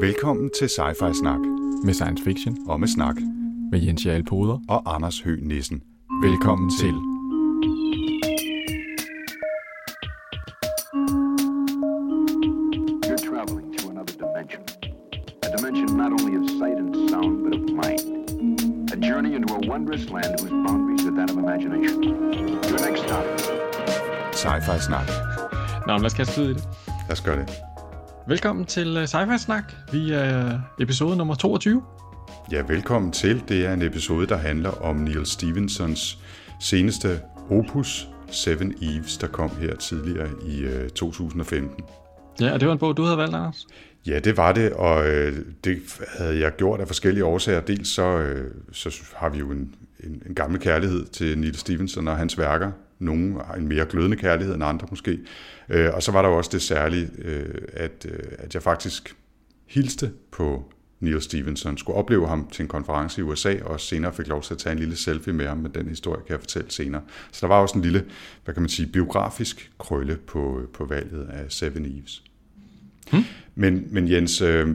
Velkommen til Sci-Fi Snak med science fiction og med snak med Jens Jarl Poder. og Anders Høgh Nissen. Velkommen til. You're traveling to another dimension. A dimension not only of sight and sound, but of mind. A journey into a wondrous land whose boundaries are that of imagination. Your next stop. Sci-Fi Snak. Nå, men lad os kaste ud i det. Lad os gøre det. Velkommen til uh, Sci-Fi Snak. Vi er episode nummer 22. Ja, velkommen til. Det er en episode, der handler om Neil Stephensons seneste opus, Seven Eves, der kom her tidligere i øh, 2015. Ja, og det var en bog, du havde valgt, Anders. Ja, det var det, og øh, det havde jeg gjort af forskellige årsager. Dels så, øh, så har vi jo en, en, en gammel kærlighed til Neil Stephenson og hans værker. Nogle har en mere glødende kærlighed end andre måske. Øh, og så var der jo også det særlige, øh, at, øh, at jeg faktisk hilste på Neil Stephenson, skulle opleve ham til en konference i USA, og senere fik lov til at tage en lille selfie med ham, men den historie kan jeg fortælle senere. Så der var også en lille, hvad kan man sige, biografisk krølle på, på valget af Seven Eves. Hmm? Men, men Jens, øh,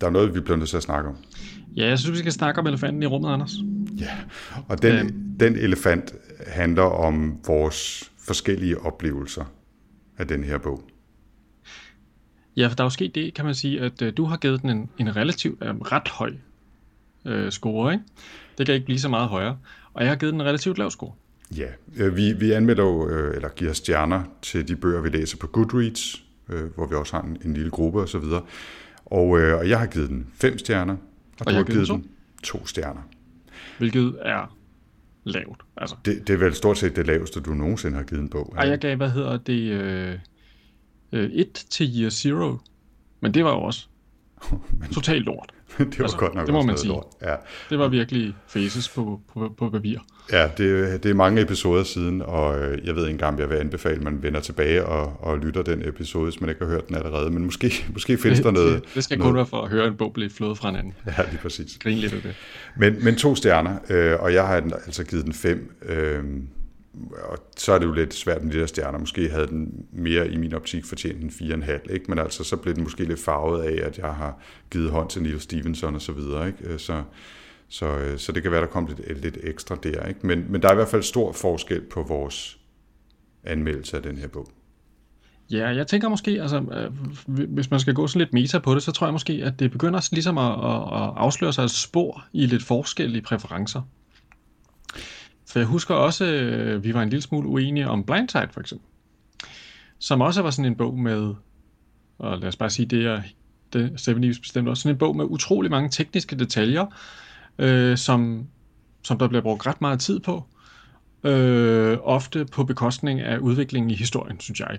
der er noget, vi bliver nødt til at snakke om. Ja, jeg synes, vi skal snakke om elefanten i rummet, Anders. Ja, og den, øhm. den elefant handler om vores forskellige oplevelser af den her bog. Ja, for der er jo sket det, kan man sige, at uh, du har givet den en, en relativt uh, ret høj uh, score, ikke? Det kan ikke blive så meget højere. Og jeg har givet den en relativt lav score. Ja, øh, vi, vi anmelder jo, øh, eller giver stjerner til de bøger, vi læser på Goodreads, øh, hvor vi også har en, en lille gruppe osv. Og, øh, og jeg har givet den fem stjerner, og, og du har givet den den to stjerner. Hvilket er lavt. Altså, Det, det er vel stort set det laveste, du nogensinde har givet en bog. Ej, jeg gav, hvad hedder det, øh, øh, 1 til Year Zero. Men det var jo også Men totalt lort. det var altså, godt nok det må man sige. lort. Ja, Det var virkelig faces på, på, på papir. Ja det, det er mange episoder siden, og øh, jeg ved ikke engang, jeg vil anbefale, at man vender tilbage og, og lytter den episode, hvis man ikke har hørt den allerede. Men måske, måske findes der noget... Det, skal noget, kun være for at høre en bog blive flået fra hinanden. Ja, lige præcis. Grin lidt af det. Men, men to stjerner, øh, og jeg har altså givet den fem. Øh, og så er det jo lidt svært med de der stjerner. Måske havde den mere i min optik fortjent en 4,5, ikke? men altså så blev den måske lidt farvet af, at jeg har givet hånd til Neil Stevenson og så videre. Ikke? Øh, Så, så, øh, så det kan være, der kom lidt, lidt ekstra der. Ikke? Men, men der er i hvert fald stor forskel på vores anmeldelse af den her bog. Ja, jeg tænker måske, altså, øh, hvis man skal gå sådan lidt meta på det, så tror jeg måske, at det begynder ligesom at, at, at afsløre sig et spor i lidt forskellige præferencer. For jeg husker også, øh, vi var en lille smule uenige om Blindside for eksempel. Som også var sådan en bog med, og lad os bare sige, det er det, Seven Eves bestemt også, sådan en bog med utrolig mange tekniske detaljer, øh, som, som der bliver brugt ret meget tid på. Øh, ofte på bekostning af udviklingen i historien, synes jeg.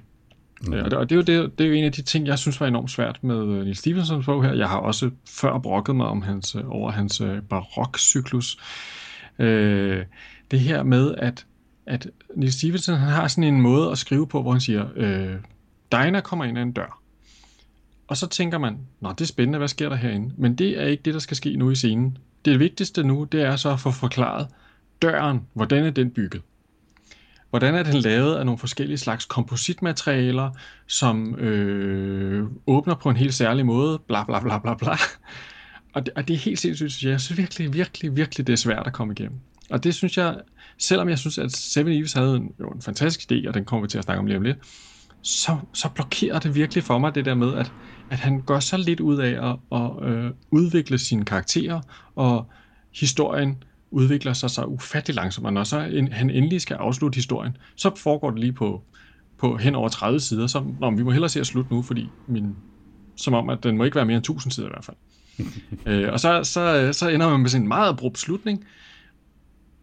Mm. Og, det, og det, er jo det, det er jo en af de ting, jeg synes var enormt svært med øh, Neil Stephensons bog her. Jeg har også før brokket mig om hans, øh, over hans øh, barokcyklus. Øh, det her med, at, at Neil Stephenson han har sådan en måde at skrive på, hvor han siger, øh, Dinah kommer ind ad en dør. Og så tænker man, nå det er spændende, hvad sker der herinde? Men det er ikke det, der skal ske nu i scenen. Det vigtigste nu, det er så at få forklaret døren, hvordan er den bygget? Hvordan er den lavet af nogle forskellige slags kompositmaterialer, som øh, åbner på en helt særlig måde, bla bla bla bla bla. Og det, og det er helt sindssygt, synes jeg. Jeg synes virkelig, virkelig, virkelig, det er svært at komme igennem. Og det synes jeg, selvom jeg synes, at Seven Eves havde en, jo en fantastisk idé, og den kommer vi til at snakke om lige om lidt, så, så blokerer det virkelig for mig det der med, at, at han gør så lidt ud af at, at øh, udvikle sine karakterer, og historien udvikler sig så ufattelig langsomt, og når så en, han endelig skal afslutte historien, så foregår det lige på, på hen over 30 sider, så nå, vi må hellere se at slutte nu, fordi min, som om, at den må ikke være mere end 1000 sider i hvert fald. øh, og så, så, så ender man med sådan en meget abrupt slutning,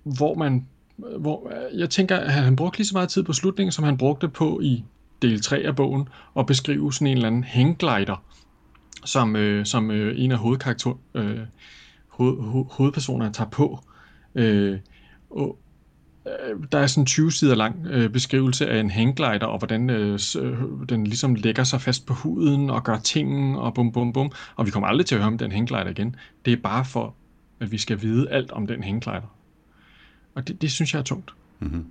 hvor man, hvor jeg tænker, at han brugte lige så meget tid på slutningen, som han brugte på i del 3 af bogen, og beskrive sådan en eller anden hangglider, som, øh, som øh, en af hovedkarakter, øh, hoved, ho, hovedpersonerne tager på. Øh, og, øh, der er sådan en 20 sider lang øh, beskrivelse af en hangglider, og hvordan øh, øh den ligesom lægger sig fast på huden og gør ting, og bum bum bum. Og vi kommer aldrig til at høre om den hangglider igen. Det er bare for, at vi skal vide alt om den hangglider. Og det, det synes jeg er tungt. Mm-hmm.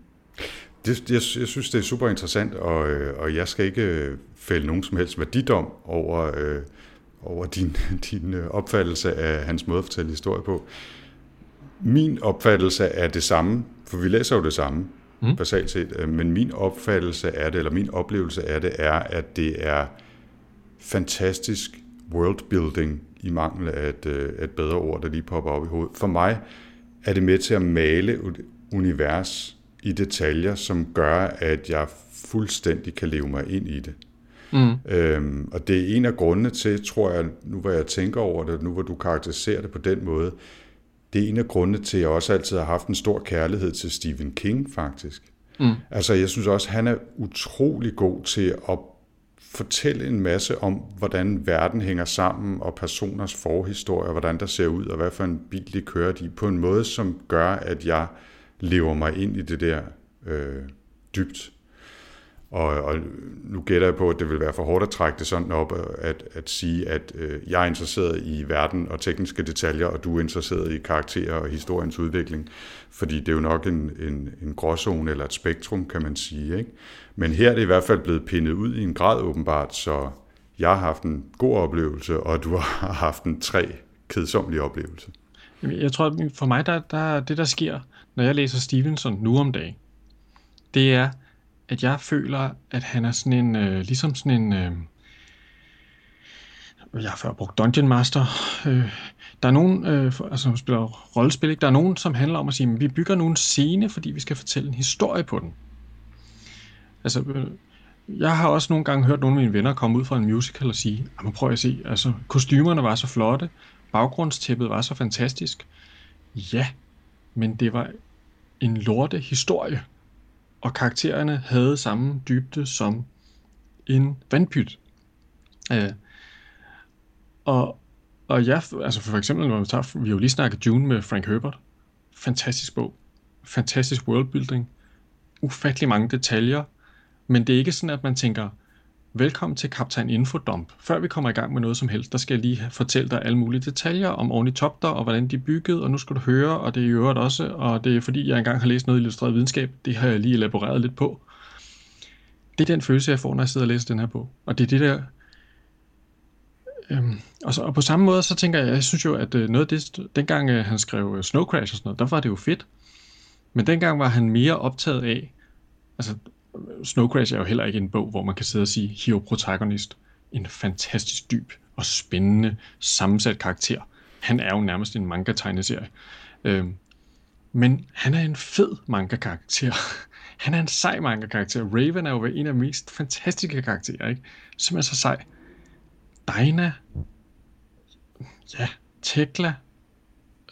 Det, jeg, jeg synes, det er super interessant, og, øh, og jeg skal ikke øh, fælde nogen som helst værdidom over, øh, over din, din øh, opfattelse af hans måde at fortælle historie på. Min opfattelse er det samme, for vi læser jo det samme, mm. basalt set, men min opfattelse af det, eller min oplevelse af det, er, at det er fantastisk worldbuilding i mangel af et, et bedre ord, der lige popper op i hovedet. For mig er det med til at male et univers i detaljer, som gør, at jeg fuldstændig kan leve mig ind i det. Mm. Øhm, og det er en af grundene til, tror jeg, nu hvor jeg tænker over det, nu hvor du karakteriserer det på den måde, det er en af grundene til, at jeg også altid har haft en stor kærlighed til Stephen King, faktisk. Mm. Altså, jeg synes også, han er utrolig god til at fortælle en masse om, hvordan verden hænger sammen, og personers forhistorie, hvordan der ser ud, og hvad for en bil de kører de, på en måde, som gør, at jeg lever mig ind i det der øh, dybt. Og, og nu gætter jeg på, at det vil være for hårdt at trække det sådan op, at, at sige, at øh, jeg er interesseret i verden og tekniske detaljer, og du er interesseret i karakterer og historiens udvikling. Fordi det er jo nok en, en, en gråzone eller et spektrum, kan man sige. Ikke? Men her er det i hvert fald blevet pindet ud i en grad åbenbart, så jeg har haft en god oplevelse, og du har haft en tre kedsomlige oplevelse. Jeg tror, for mig, der, der, det der sker, når jeg læser Stevenson nu om dagen, det er, at jeg føler, at han er sådan en, øh, ligesom sådan en, øh, jeg har før brugt Dungeon Master. Øh, der er nogen, øh, altså som spiller rollespil, ikke? der er nogen, som handler om at sige, at vi bygger nu en scene, fordi vi skal fortælle en historie på den. Altså, øh, jeg har også nogle gange hørt nogle af mine venner komme ud fra en musical og sige, men prøv at se, altså kostymerne var så flotte, baggrundstæppet var så fantastisk. Ja, men det var en lorte historie og karaktererne havde samme dybde som en vandpyt. Øh, og, og ja, altså for eksempel, når vi tager, vi har jo lige snakket June med Frank Herbert. Fantastisk bog. Fantastisk worldbuilding. Ufattelig mange detaljer. Men det er ikke sådan, at man tænker, Velkommen til Kaptajn Infodump. Før vi kommer i gang med noget som helst, der skal jeg lige fortælle dig alle mulige detaljer om Ornithopter og hvordan de er bygget, og nu skal du høre, og det er i øvrigt også, og det er fordi, jeg engang har læst noget illustreret videnskab. Det har jeg lige elaboreret lidt på. Det er den følelse, jeg får, når jeg sidder og læser den her bog. Og det er det der... Øhm, og, så, og på samme måde, så tænker jeg, jeg synes jo, at øh, noget af det, dengang øh, han skrev øh, Snow Crash og sådan noget, der var det jo fedt. Men dengang var han mere optaget af, altså Snow Crash er jo heller ikke en bog, hvor man kan sidde og sige hero protagonist. En fantastisk dyb og spændende sammensat karakter. Han er jo nærmest en manga-tegneserie. Øhm, men han er en fed manga-karakter. Han er en sej manga-karakter. Raven er jo en af de mest fantastiske karakterer, ikke? Som er så sej. Dina, Ja, Tekla.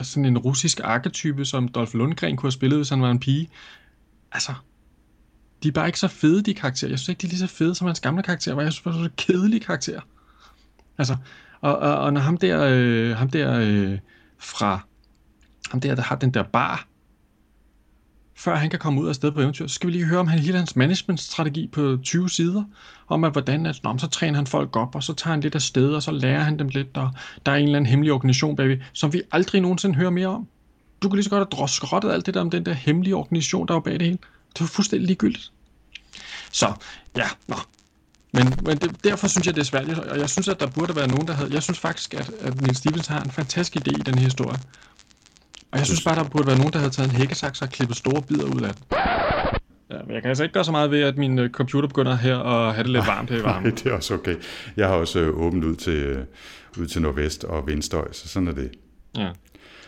Sådan en russisk arketype, som Dolph Lundgren kunne have spillet, hvis han var en pige. Altså, de er bare ikke så fede, de karakterer. Jeg synes ikke, de er lige så fede som hans gamle karakter, var jeg synes, det er så kedelige karakterer. Altså, og, og, og når ham der, øh, ham der øh, fra, ham der, der har den der bar, før han kan komme ud af sted på eventyr, så skal vi lige høre om han, hele hans managementstrategi på 20 sider, om at hvordan at, nå, så træner han folk op, og så tager han lidt af sted, og så lærer han dem lidt, og der er en eller anden hemmelig organisation bagved, som vi aldrig nogensinde hører mere om. Du kan lige så godt have skrottet alt det der om den der hemmelige organisation, der var bag det hele. Det var fuldstændig ligegyldigt. Så, ja, nå. Men, men det, derfor synes jeg, det er svært. Og jeg synes, at der burde være nogen, der havde... Jeg synes faktisk, at, at Neil Stevens har en fantastisk idé i den her historie. Og jeg synes bare, der burde være nogen, der havde taget en hækkesaks og klippet store bidder ud af den. Ja, men jeg kan altså ikke gøre så meget ved, at min øh, computer begynder her at have det lidt varmt her i varmen. Nej, det er også okay. Jeg har også øh, åbent ud til, øh, ud til nordvest og vindstøj, så sådan er det. Ja.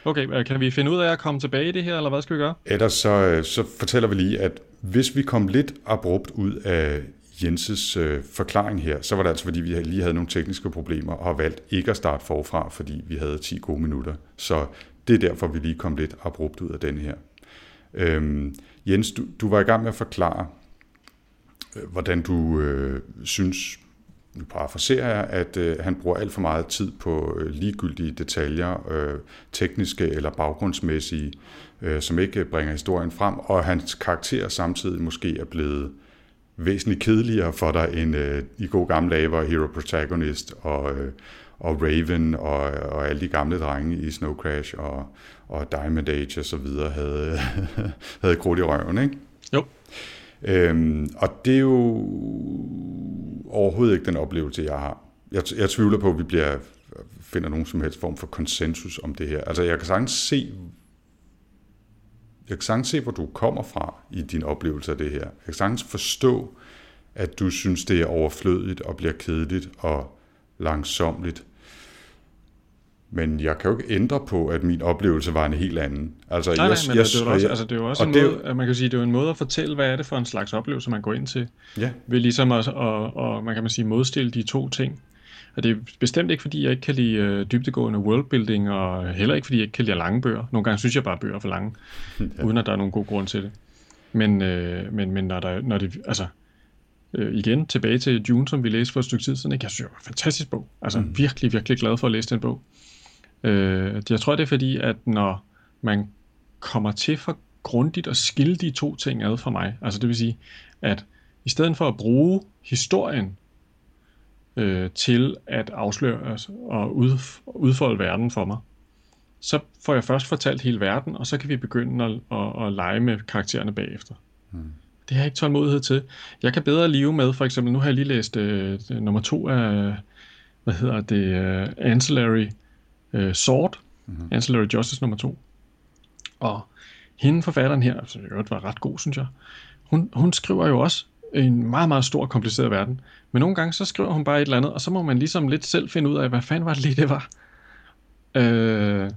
Okay, øh, kan vi finde ud af at komme tilbage i det her, eller hvad skal vi gøre? Ellers så, øh, så fortæller vi lige, at hvis vi kom lidt abrupt ud af Jenses øh, forklaring her, så var det altså, fordi vi lige havde nogle tekniske problemer og har valgt ikke at starte forfra, fordi vi havde 10 gode minutter. Så det er derfor, vi lige kom lidt abrupt ud af den her. Øhm, Jens, du, du var i gang med at forklare, øh, hvordan du øh, synes, nu parafraserer jeg, at øh, han bruger alt for meget tid på øh, ligegyldige detaljer, øh, tekniske eller baggrundsmæssige, øh, som ikke øh, bringer historien frem, og hans karakter samtidig måske er blevet væsentligt kedeligere for dig, end øh, i god gamle dage hvor Hero Protagonist og, øh, og Raven og, og alle de gamle drenge i Snow Crash og, og Diamond Age og så videre havde, havde krudt i røven, ikke? Jo. Øhm, og det er jo overhovedet ikke den oplevelse, jeg har. Jeg, jeg tvivler på, at vi bliver finder nogen som helst form for konsensus om det her. Altså jeg kan sagtens se, jeg kan sagtens se, hvor du kommer fra i din oplevelse af det her. Jeg kan sagtens forstå, at du synes, det er overflødigt og bliver kedeligt og langsomligt. Men jeg kan jo ikke ændre på, at min oplevelse var en helt anden. Altså, Nej, jeg, nej, men jeg, det er jo også, altså, det er jo også og en det måde, man kan sige, det er jo en måde at fortælle, hvad er det for en slags oplevelse, man går ind til. Ja. Ved ligesom at, og, og man kan man sige, modstille de to ting. Og det er bestemt ikke, fordi jeg ikke kan lide øh, dybdegående worldbuilding, og heller ikke, fordi jeg ikke kan lide lange bøger. Nogle gange synes jeg bare, at bøger er for lange, ja. uden at der er nogen god grund til det. Men, øh, men, men når, der, når det, altså, øh, igen tilbage til June, som vi læste for et stykke tid siden, ikke? jeg synes, det var en fantastisk bog. Altså mm. virkelig, virkelig glad for at læse den bog. Øh, jeg tror, det er fordi, at når man kommer til for grundigt at skille de to ting ad for mig, altså det vil sige, at i stedet for at bruge historien øh, til at afsløre altså, og ud, udfolde verden for mig, så får jeg først fortalt hele verden, og så kan vi begynde at, at, at lege med karaktererne bagefter. Mm. Det har jeg ikke tålmodighed til. Jeg kan bedre leve med, for eksempel, nu har jeg lige læst øh, nummer to af, hvad hedder det, øh, Ancillary øh, Sword, mm-hmm. Ancillary Justice nummer to. Og hende forfatteren her, som i øvrigt var ret god, synes jeg, hun, hun skriver jo også en meget, meget stor kompliceret verden. Men nogle gange, så skriver hun bare et eller andet, og så må man ligesom lidt selv finde ud af, hvad fanden var det lige, det var. Øh,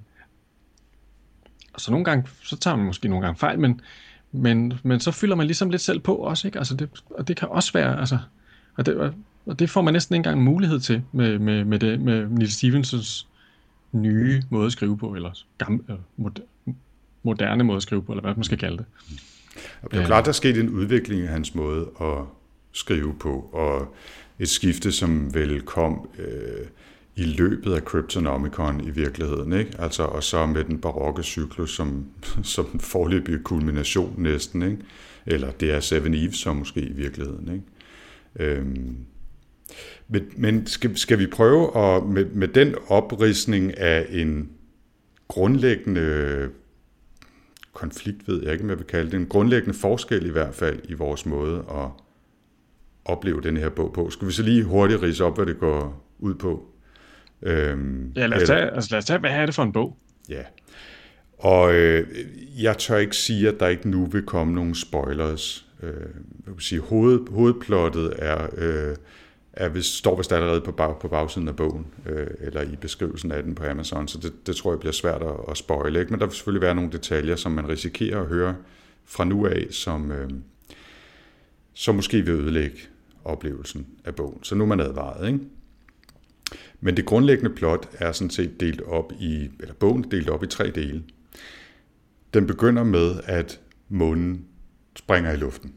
og så nogle gange, så tager man måske nogle gange fejl, men, men, men så fylder man ligesom lidt selv på også, ikke? Altså det, og det kan også være, altså, og det, og det får man næsten ikke engang mulighed til med, med, med, det, med Neil Stevensons nye måde at skrive på, eller gamle, øh, moderne måde at skrive på, eller hvad man skal kalde det. Det er jo klart, der er sket en udvikling i hans måde at skrive på, og et skifte, som vel kom øh, i løbet af Cryptonomicon i virkeligheden, ikke? Altså, og så med den barokke cyklus som, som den forløbige kulmination næsten, ikke? eller det er Seven Eve som måske i virkeligheden. Ikke? Øhm, men, men skal, skal vi prøve at, med, med den oprisning af en grundlæggende konflikt, ved jeg ikke, om jeg vil kalde det, en grundlæggende forskel i hvert fald i vores måde at opleve den her bog på. Skal vi så lige hurtigt rise op, hvad det går ud på? Øhm, ja, lad os, tage, altså lad os tage, hvad er det for en bog? Ja, og øh, jeg tør ikke sige, at der ikke nu vil komme nogle spoilers. Øh, jeg vil sige, hoved, hovedplottet er... Øh, er vist, står vist allerede på, bag, på bagsiden af bogen, øh, eller i beskrivelsen af den på Amazon, så det, det tror jeg bliver svært at, at spoile. Ikke? Men der vil selvfølgelig være nogle detaljer, som man risikerer at høre fra nu af, som, øh, som måske vil ødelægge oplevelsen af bogen. Så nu er man advaret. Ikke? Men det grundlæggende plot er sådan set delt op i, eller bogen er delt op i tre dele. Den begynder med, at månen springer i luften.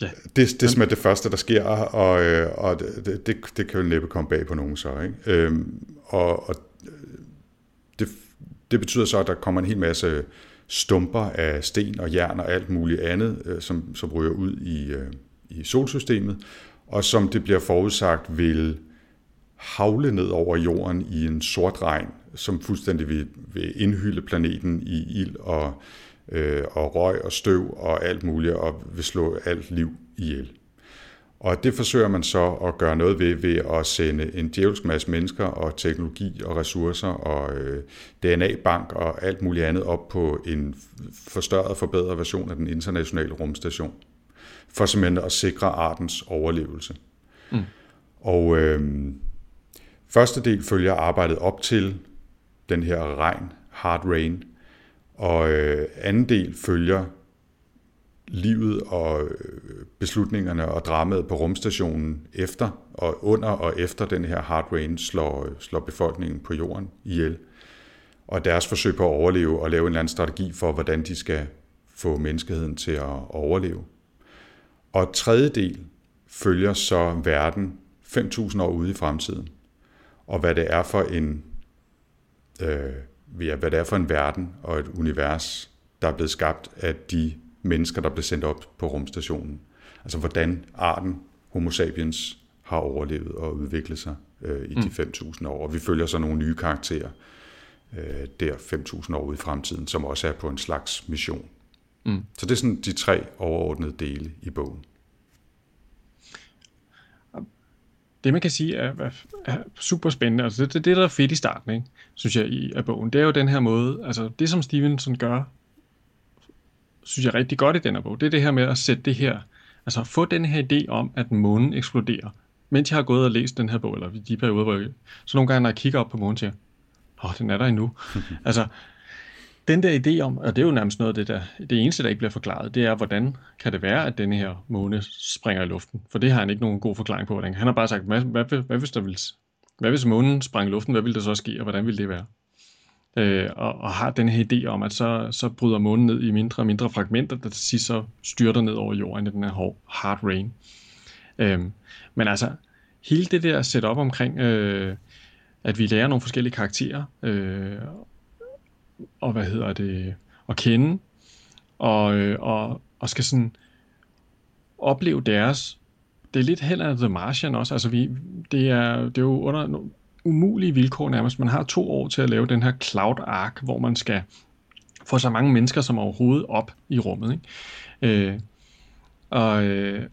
Ja. Det, det er simpelthen det første, der sker, og, øh, og det, det, det kan jo næppe komme bag på nogen så. Ikke? Øhm, og og det, det betyder så, at der kommer en hel masse stumper af sten og jern og alt muligt andet, øh, som, som ryger ud i, øh, i solsystemet, og som det bliver forudsagt vil havle ned over jorden i en sort regn, som fuldstændig vil, vil indhylde planeten i ild og øh, og røg og støv og alt muligt, og vil slå alt liv ihjel. Og det forsøger man så at gøre noget ved, ved at sende en djævelsk masse mennesker og teknologi og ressourcer og øh, DNA-bank og alt muligt andet op på en forstørret og forbedret version af den internationale rumstation. For simpelthen at sikre artens overlevelse. Mm. Og øh, første del følger arbejdet op til den her regn, hard rain, og øh, anden del følger livet og øh, beslutningerne og dramaet på rumstationen efter og under og efter den her hard rain slår, slår befolkningen på jorden ihjel. Og deres forsøg på at overleve og lave en eller anden strategi for, hvordan de skal få menneskeheden til at overleve. Og tredje del følger så verden 5.000 år ude i fremtiden. Og hvad det er for en øh, ved hvad det er for en verden og et univers, der er blevet skabt af de mennesker, der blev sendt op på rumstationen. Altså hvordan arten Homo sapiens har overlevet og udviklet sig øh, i de 5.000 mm. år. Og vi følger så nogle nye karakterer øh, der 5.000 år ude i fremtiden, som også er på en slags mission. Mm. Så det er sådan de tre overordnede dele i bogen. det man kan sige er, er, er super spændende, altså det, det, det der er fedt i starten, ikke? Synes jeg, i af bogen, det er jo den her måde, altså det som Stevenson gør, synes jeg rigtig godt i den her bog, det er det her med at sætte det her, altså få den her idé om, at månen eksploderer, mens jeg har gået og læst den her bog, eller de perioder, hvor jeg, så nogle gange, når jeg kigger op på månen, siger åh, den er der endnu. altså, den der idé om, og det er jo nærmest noget af det der, det eneste, der ikke bliver forklaret, det er, hvordan kan det være, at denne her måne springer i luften? For det har han ikke nogen god forklaring på. Hvordan. Han har bare sagt, hvad, hvad, hvad, hvis der vil, hvad hvis månen sprang i luften, hvad ville der så ske, og hvordan ville det være? Øh, og, og har den her idé om, at så, så bryder månen ned i mindre og mindre fragmenter, der til sidst så styrter ned over jorden i den her hard rain. Øh, men altså, hele det der setup omkring, øh, at vi lærer nogle forskellige karakterer, øh, og hvad hedder det, at kende, og, øh, og, og skal sådan opleve deres, det er lidt heller af The Martian også, altså vi, det er, det er jo under umulige vilkår nærmest, man har to år til at lave den her Cloud Ark, hvor man skal få så mange mennesker som overhovedet op i rummet, ikke? Øh, og, øh,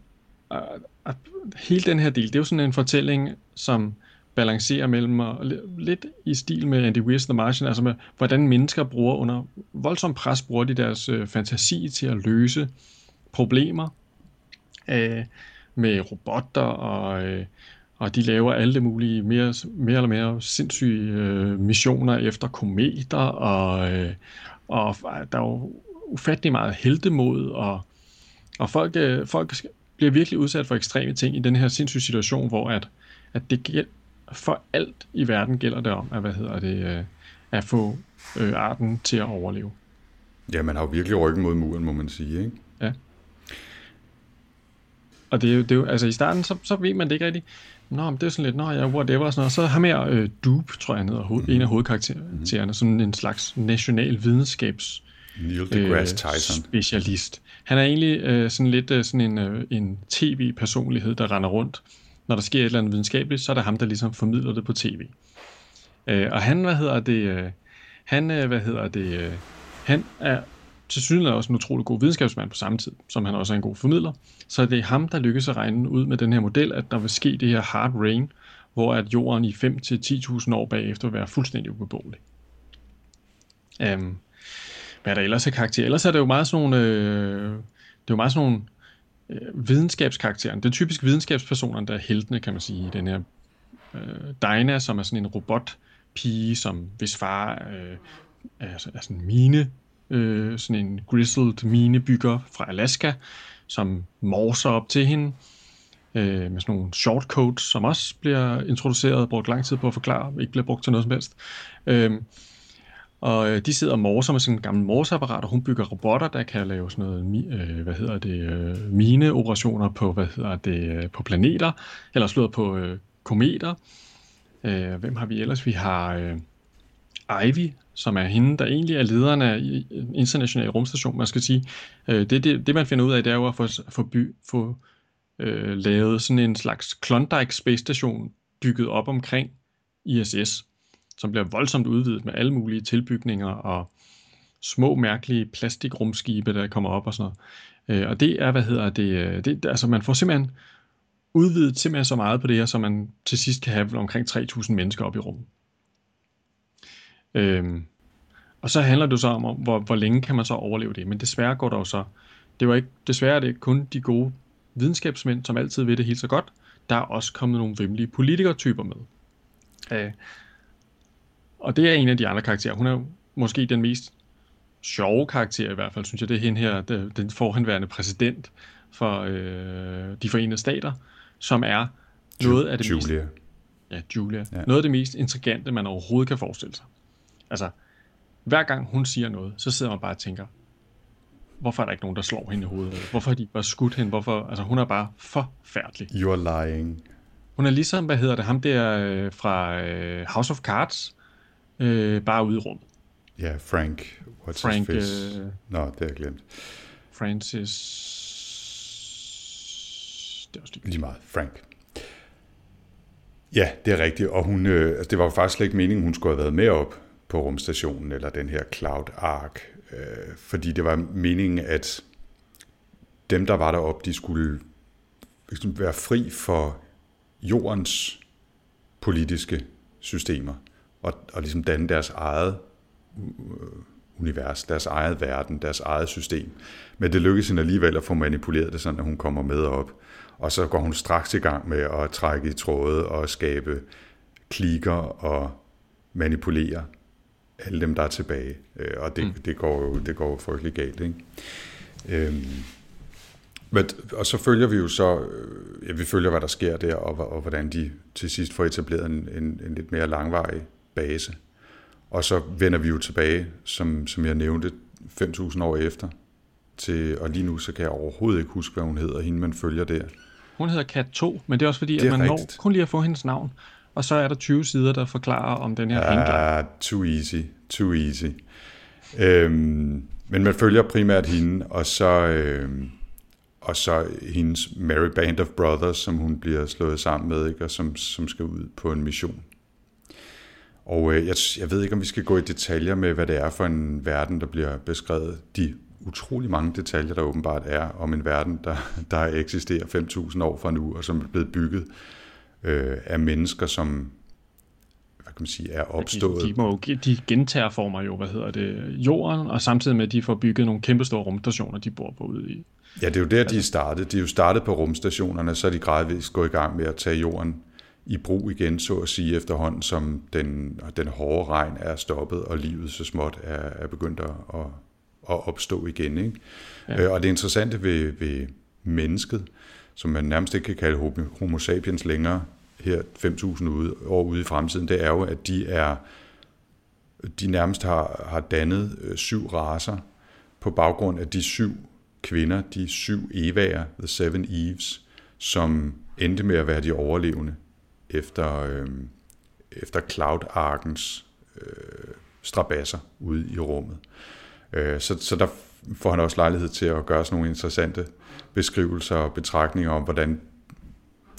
og, og hele den her del, det er jo sådan en fortælling, som balancerer mellem, og lidt i stil med Andy Weir's The Martian, altså med, hvordan mennesker bruger under voldsom pres, bruger de deres øh, fantasi til at løse problemer. Øh, med robotter, og, øh, og de laver alle mulige mere, mere eller mere sindssyge øh, missioner efter kometer, og, øh, og der er jo ufattelig meget heldemod, og, og folk, øh, folk bliver virkelig udsat for ekstreme ting i den her sindssyge situation, hvor at, at det, for alt i verden gælder det om, at, hvad hedder det, øh, at få øh, arten til at overleve. Ja, man har jo virkelig ryggen mod muren, må man sige, ikke? Og det er jo, det er jo altså i starten, så, så ved man det ikke rigtigt. Nå, men det er sådan lidt, nå ja, whatever, sådan noget. Så har mere øh, Dupe, tror jeg, hedder hoved, mm. en af hovedkaraktererne, mm. sådan en slags national videnskabs Neil deGrasse øh, Tyson. specialist. Han er egentlig øh, sådan lidt øh, sådan en, øh, en tv-personlighed, der render rundt når der sker et eller andet videnskabeligt, så er det ham, der ligesom formidler det på tv. Øh, og han, hvad hedder det, øh, han, øh, hvad hedder det, øh, han er til synligheden også en utrolig god videnskabsmand på samme tid, som han også er en god formidler. Så det er ham, der lykkes at regne ud med den her model, at der vil ske det her hard rain, hvor at jorden i 5-10.000 år bagefter vil være fuldstændig ubeboelig. Um, hvad er der ellers er karakter? Ellers er det jo meget sådan nogle, øh, det er jo meget sådan nogle øh, videnskabskarakteren. Det er typisk videnskabspersonerne, der er heltene, kan man sige, i den her øh, Dina, som er sådan en robotpige, som hvis far øh, er, er sådan en mine, øh, sådan en grizzled minebygger fra Alaska, som morser op til hende, øh, med sådan nogle shortcoats, som også bliver introduceret og brugt lang tid på at forklare, ikke bliver brugt til noget som helst. Øhm, øh, og de sidder og morser med sådan en gammel morseapparat, og hun bygger robotter, der kan lave sådan noget, øh, hvad hedder det, øh, mineoperationer på, hvad hedder det, øh, på planeter, eller slået på øh, kometer. Øh, hvem har vi ellers? Vi har øh, Ivy, som er hende, der egentlig er lederen af international rumstation, man skal sige. Øh, det, det, det, man finder ud af, det er jo at få, få, by, få øh, lavet sådan en slags Klondike Space Station bygget op omkring ISS som bliver voldsomt udvidet med alle mulige tilbygninger og små mærkelige plastikrumskibe, der kommer op og sådan noget. Øh, og det er, hvad hedder det, øh, det, altså man får simpelthen udvidet simpelthen så meget på det her, så man til sidst kan have omkring 3.000 mennesker op i rummet. Øhm, og så handler det så om, hvor, hvor længe kan man så overleve det. Men desværre går der jo så, det var ikke, desværre er det kun de gode videnskabsmænd, som altid ved det helt så godt. Der er også kommet nogle vimlige politikertyper med. Øh, og det er en af de andre karakterer. Hun er måske den mest sjove karakter i hvert fald, synes jeg. Det er hende her, den forhenværende præsident for øh, de forenede stater, som er noget af det Julia. mest... Ja, Julia. Ja. Noget af det mest intrigante, man overhovedet kan forestille sig. Altså, hver gang hun siger noget, så sidder man bare og tænker, hvorfor er der ikke nogen, der slår hende i hovedet? Hvorfor har de bare skudt hende? Hvorfor? Altså, hun er bare forfærdelig. You're lying. Hun er ligesom, hvad hedder det, ham der øh, fra øh, House of Cards, øh, bare ude i rummet. Ja, Frank. What's Frank, his face? Øh, Nå, det har jeg glemt. Francis... Det er også Lige meget. Frank. Ja, det er rigtigt. Og hun, øh, altså, det var jo faktisk slet ikke meningen, hun skulle have været med op på rumstationen, eller den her Cloud Ark. Øh, fordi det var meningen, at dem, der var deroppe, de skulle ligesom være fri for jordens politiske systemer, og, og ligesom danne deres eget øh, univers, deres eget verden, deres eget system. Men det lykkedes hende alligevel at få manipuleret det, sådan at hun kommer med op. Og så går hun straks i gang med at trække i tråde og skabe klikker og manipulere alle dem, der er tilbage. Øh, og det, mm. det, går jo det går jo frygtelig galt. Ikke? Øhm, men, og så følger vi jo så, øh, ja, vi følger, hvad der sker der, og, og hvordan de til sidst får etableret en, en, en lidt mere langvarig base. Og så vender vi jo tilbage, som, som jeg nævnte, 5.000 år efter, til, og lige nu så kan jeg overhovedet ikke huske, hvad hun hedder, hende man følger der. Hun hedder Kat 2, men det er også fordi, det er at man rigtigt. når kun lige at få hendes navn, og så er der 20 sider, der forklarer om den her Ah, too easy, too easy. Øhm, men man følger primært hende, og så, øhm, og så hendes Mary Band of Brothers, som hun bliver slået sammen med, ikke? og som, som skal ud på en mission. Og øh, jeg, jeg ved ikke, om vi skal gå i detaljer med, hvad det er for en verden, der bliver beskrevet. De utrolig mange detaljer, der åbenbart er om en verden, der, der eksisterer 5.000 år fra nu, og som er blevet bygget øh, af mennesker, som hvad kan man sige, er opstået. De, de, må, de genterformer jo, hvad hedder det, jorden, og samtidig med, at de får bygget nogle kæmpestore rumstationer, de bor på ude i. Ja, det er jo der, de er startet. De er jo startet på rumstationerne, så er de gradvist gået i gang med at tage jorden i brug igen, så at sige, efterhånden som den, den hårde regn er stoppet, og livet så småt er, er begyndt at, at opstå igen. Ikke? Ja. Øh, og det interessante ved, ved mennesket, som man nærmest ikke kan kalde homo sapiens længere, her 5.000 år ude i fremtiden, det er jo, at de er de nærmest har, har dannet øh, syv raser på baggrund af de syv kvinder, de syv Evaer, The Seven Eves, som endte med at være de overlevende efter, øh, efter Cloud-arkens øh, strabasser ude i rummet. Øh, så, så der får han også lejlighed til at gøre sådan nogle interessante beskrivelser og betragtninger om, hvordan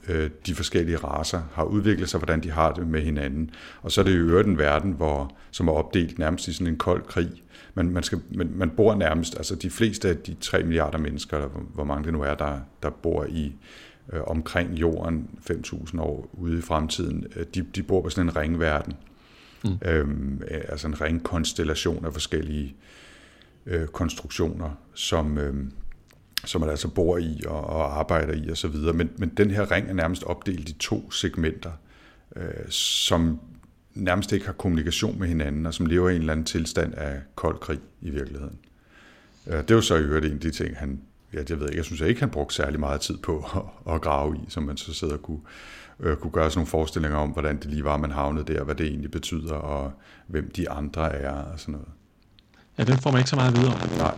øh, de forskellige raser har udviklet sig, hvordan de har det med hinanden. Og så er det i øvrigt en verden, hvor, som er opdelt nærmest i sådan en kold krig. Man, man, skal, man, man bor nærmest, altså de fleste af de 3 milliarder mennesker, eller hvor mange det nu er, der, der bor i øh, omkring jorden 5.000 år ude i fremtiden, øh, de, de bor på sådan en ringverden. Mm. Øhm, altså en ringkonstellation af forskellige øh, Øh, konstruktioner, som, øh, som man altså bor i og, og arbejder i osv. Men, men den her ring er nærmest opdelt i to segmenter, øh, som nærmest ikke har kommunikation med hinanden, og som lever i en eller anden tilstand af kold krig i virkeligheden. Øh, det var så i øvrigt en af de ting, han, ja, jeg ved ikke, jeg synes jeg ikke, han brugte særlig meget tid på at, at grave i, som man så sidder og kunne, øh, kunne gøre sådan nogle forestillinger om, hvordan det lige var, man havnede der, hvad det egentlig betyder, og hvem de andre er og sådan noget. Ja, den får man ikke så meget videre. Nej.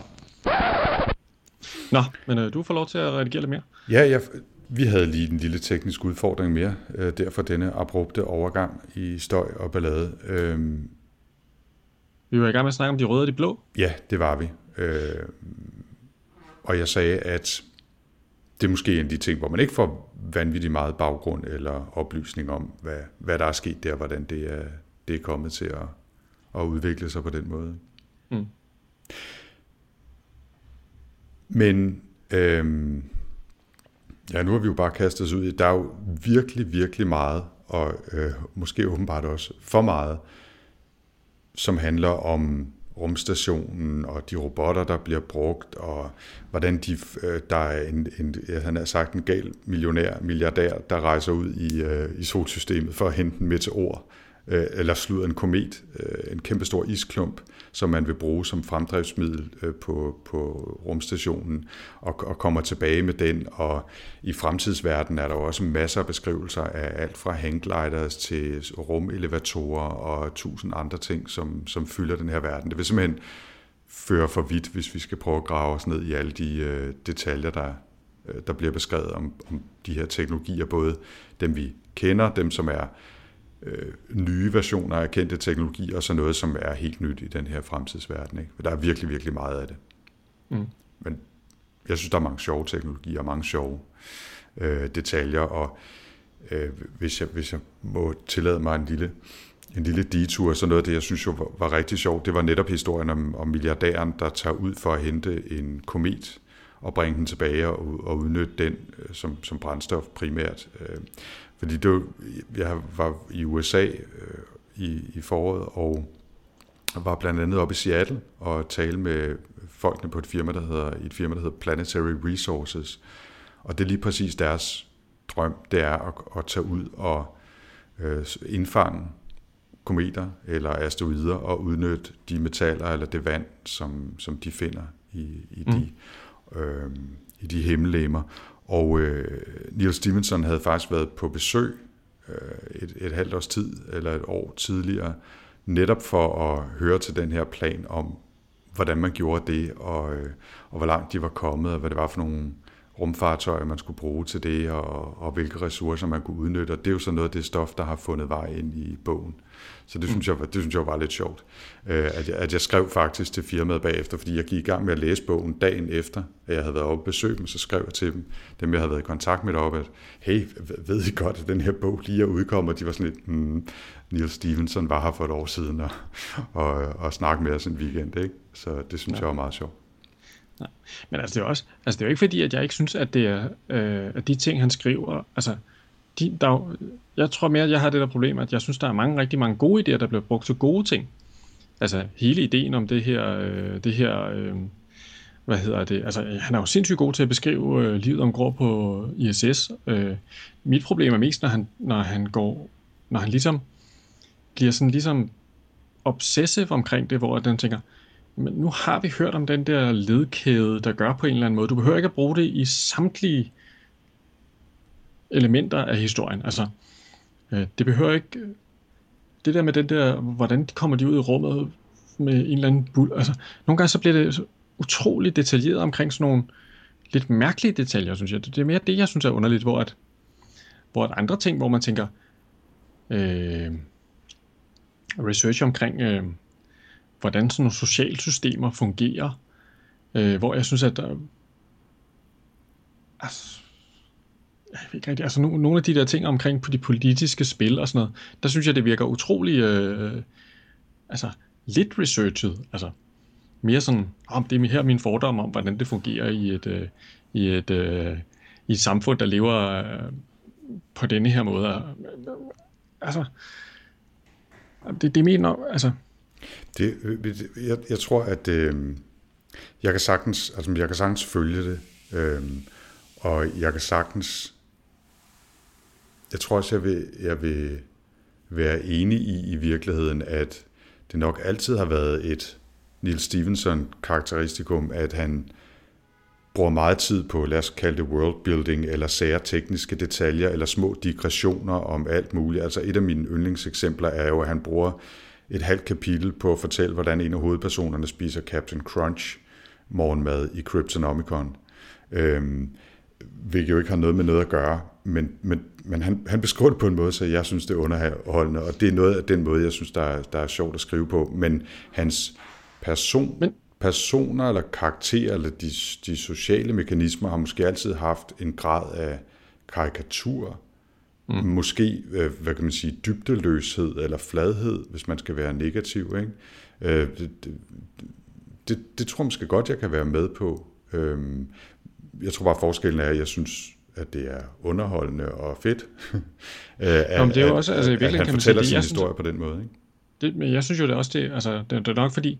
Nå, men øh, du får lov til at redigere lidt mere. Ja, jeg, vi havde lige en lille teknisk udfordring mere, øh, derfor denne abrupte overgang i støj og ballade. Øhm, vi var i gang med at snakke om de røde og de blå. Ja, det var vi. Øh, og jeg sagde, at det er måske en af de ting, hvor man ikke får vanvittigt meget baggrund eller oplysning om, hvad, hvad der er sket der, hvordan det er, det er kommet til at, at udvikle sig på den måde. Mm. Men øhm, ja, nu har vi jo bare kastet os ud i, der er jo virkelig, virkelig meget, og øh, måske åbenbart også for meget, som handler om rumstationen og de robotter, der bliver brugt, og hvordan de, øh, der er en, en, ja, han har sagt en gal millionær, milliardær, der rejser ud i, øh, i solsystemet for at hente en meteor, øh, eller slutter en komet, øh, en kæmpestor isklump, som man vil bruge som fremdriftsmiddel øh, på, på rumstationen, og, og kommer tilbage med den. Og i fremtidsverdenen er der også masser af beskrivelser af alt fra hanggliders til rumelevatorer og tusind andre ting, som, som fylder den her verden. Det vil simpelthen føre for vidt, hvis vi skal prøve at grave os ned i alle de øh, detaljer, der, øh, der bliver beskrevet om, om de her teknologier, både dem vi kender, dem som er øh, nye versioner af kendte teknologier, og så noget, som er helt nyt i den her fremtidsverden. Ikke? For der er virkelig, virkelig meget af det. Mm. Men jeg synes, der er mange sjove teknologier, og mange sjove øh, detaljer, og øh, hvis, jeg, hvis jeg må tillade mig en lille, en lille detur, så noget af det, jeg synes jo var, var rigtig sjovt, det var netop historien om, om milliardæren, der tager ud for at hente en komet, og bringe den tilbage og, og udnytte den øh, som, som brændstof primært. Fordi det var, jeg var i USA øh, i, i foråret, og var blandt andet oppe i Seattle og tale med folkene på et firma, der hedder, et firma, der hedder Planetary Resources. Og det er lige præcis deres drøm, det er at, at tage ud og øh, indfange kometer eller asteroider og udnytte de metaller eller det vand, som, som de finder i, i, mm. de, øh, i de himmellemmer. Og øh, Neil Stevenson havde faktisk været på besøg øh, et, et halvt års tid, eller et år tidligere, netop for at høre til den her plan om, hvordan man gjorde det, og, øh, og hvor langt de var kommet, og hvad det var for nogle rumfartøjer, man skulle bruge til det, og, og hvilke ressourcer man kunne udnytte. Og det er jo så noget af det stof, der har fundet vej ind i bogen. Så det synes jeg, det synes jeg var lidt sjovt, øh, at jeg, at jeg skrev faktisk til firmaet bagefter, fordi jeg gik i gang med at læse bogen dagen efter, at jeg havde været oppe og besøgt dem, så skrev jeg til dem, dem jeg havde været i kontakt med deroppe, at hey, ved I godt, at den her bog lige er udkommet? Og de var sådan lidt, hmm, Neil Stevenson var her for et år siden og, og, og snakkede med os en weekend, ikke? Så det synes ja. jeg var meget sjovt. Nej. Men altså det, er også, altså det er jo ikke fordi, at jeg ikke synes, at det er, øh, at de ting, han skriver, altså de, der, jeg tror mere, at jeg har det der problem, at jeg synes, der er mange, rigtig mange gode idéer, der bliver brugt til gode ting. Altså hele ideen om det her, øh, det her øh, hvad hedder det, altså han er jo sindssygt god til at beskrive øh, livet ombord på ISS. Øh, mit problem er mest, når han, når han går, når han ligesom bliver sådan ligesom obsessiv omkring det, hvor den tænker, men nu har vi hørt om den der ledkæde, der gør på en eller anden måde. Du behøver ikke at bruge det i samtlige elementer af historien. Altså, øh, det behøver ikke... Det der med den der, hvordan kommer de ud i rummet med en eller anden bul... Altså, nogle gange så bliver det utroligt detaljeret omkring sådan nogle lidt mærkelige detaljer, synes jeg. Det er mere det, jeg synes er underligt, hvor at, hvor at andre ting, hvor man tænker, øh, research omkring, øh, hvordan sådan nogle sociale systemer fungerer, øh, hvor jeg synes, at der, altså, jeg ved ikke rigtig, altså no, nogle af de der ting omkring på de politiske spil og sådan noget, der synes jeg, det virker utrolig, øh, altså lidt researchet, altså mere sådan, om oh, det er her min fordom om, hvordan det fungerer i et, øh, i et, øh, i et samfund, der lever øh, på denne her måde. Altså, det, det mener, altså... Øh, det, jeg, jeg tror, at øh, jeg kan sagtens, altså jeg kan sagtens følge det, øh, og jeg kan sagtens, jeg tror også, jeg vil, jeg vil være enig i i virkeligheden, at det nok altid har været et Neil Stevenson karakteristikum, at han bruger meget tid på, lad os kalde det worldbuilding, eller sære tekniske detaljer, eller små digressioner om alt muligt. Altså et af mine yndlingseksempler er jo, at han bruger et halvt kapitel på at fortælle, hvordan en af hovedpersonerne spiser Captain Crunch morgenmad i Kryptonomicon. Øhm, hvilket jo ikke har noget med noget at gøre, men, men, men han, han beskriver det på en måde, så jeg synes, det er underholdende, og det er noget af den måde, jeg synes, der er, der er sjovt at skrive på, men hans person, men personer eller karakterer eller de, de sociale mekanismer har måske altid haft en grad af karikatur, mm. måske, øh, hvad kan man sige, dybdeløshed eller fladhed, hvis man skal være negativ. Ikke? Øh, det, det, det, tror jeg måske godt, jeg kan være med på. Øhm, jeg tror bare, forskellen er, at jeg synes, at det er underholdende og fedt. at, Jamen, det er jo også, altså, i at han fortæller sin historie på den måde. Ikke? Det, men jeg synes jo det er også det, altså, det, det er nok fordi,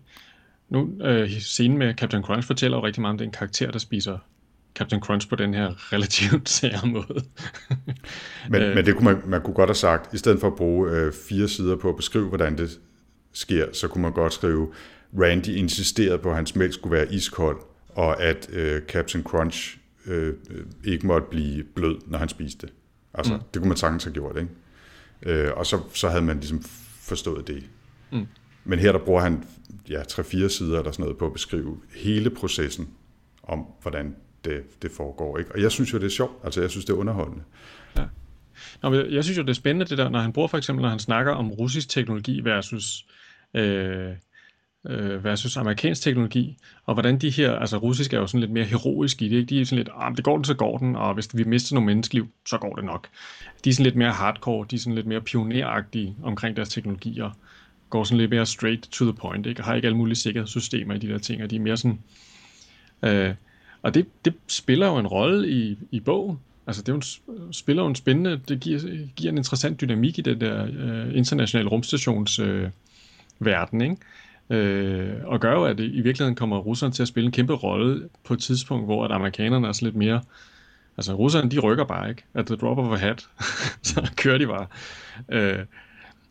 nu, øh, scenen med Captain Crunch fortæller jo rigtig meget om den karakter, der spiser Captain Crunch på den her relativt sære måde. men, øh, men det kunne man, man kunne godt have sagt, i stedet for at bruge øh, fire sider på at beskrive, hvordan det sker, så kunne man godt skrive, Randy insisterede på, at hans mælk skulle være iskold, og at øh, Captain Crunch øh, ikke måtte blive blød, når han spiste det. Altså, mm. det kunne man sagtens have gjort, ikke? Øh, og så, så havde man ligesom forstået det. Mm. Men her der bruger han ja, 3-4 sider eller sådan noget på at beskrive hele processen om, hvordan det, det foregår. Ikke? Og jeg synes jo, det er sjovt. Altså, jeg synes, det er underholdende. Ja. Nå, men jeg synes jo, det er spændende, det der, når han bruger for eksempel, når han snakker om russisk teknologi versus, øh, øh, versus amerikansk teknologi, og hvordan de her, altså russisk er jo sådan lidt mere heroisk i det, ikke? de er sådan lidt, ah, det går den, så går den, og hvis vi mister nogle menneskeliv, så går det nok. De er sådan lidt mere hardcore, de er sådan lidt mere pioneragtige omkring deres teknologier, går sådan lidt mere straight to the point, ikke? og har ikke alle mulige sikkerhedssystemer i de der ting, og de er mere sådan... Øh, og det, det spiller jo en rolle i, i bogen. Altså det er jo en, spiller jo en spændende, det giver, giver en interessant dynamik i den der øh, internationale rumstations øh, verden, ikke? Øh, og gør jo, at det, i virkeligheden kommer russerne til at spille en kæmpe rolle på et tidspunkt, hvor at amerikanerne er sådan lidt mere, altså russerne de rykker bare ikke, at the drop of a hat, så kører de bare. Øh,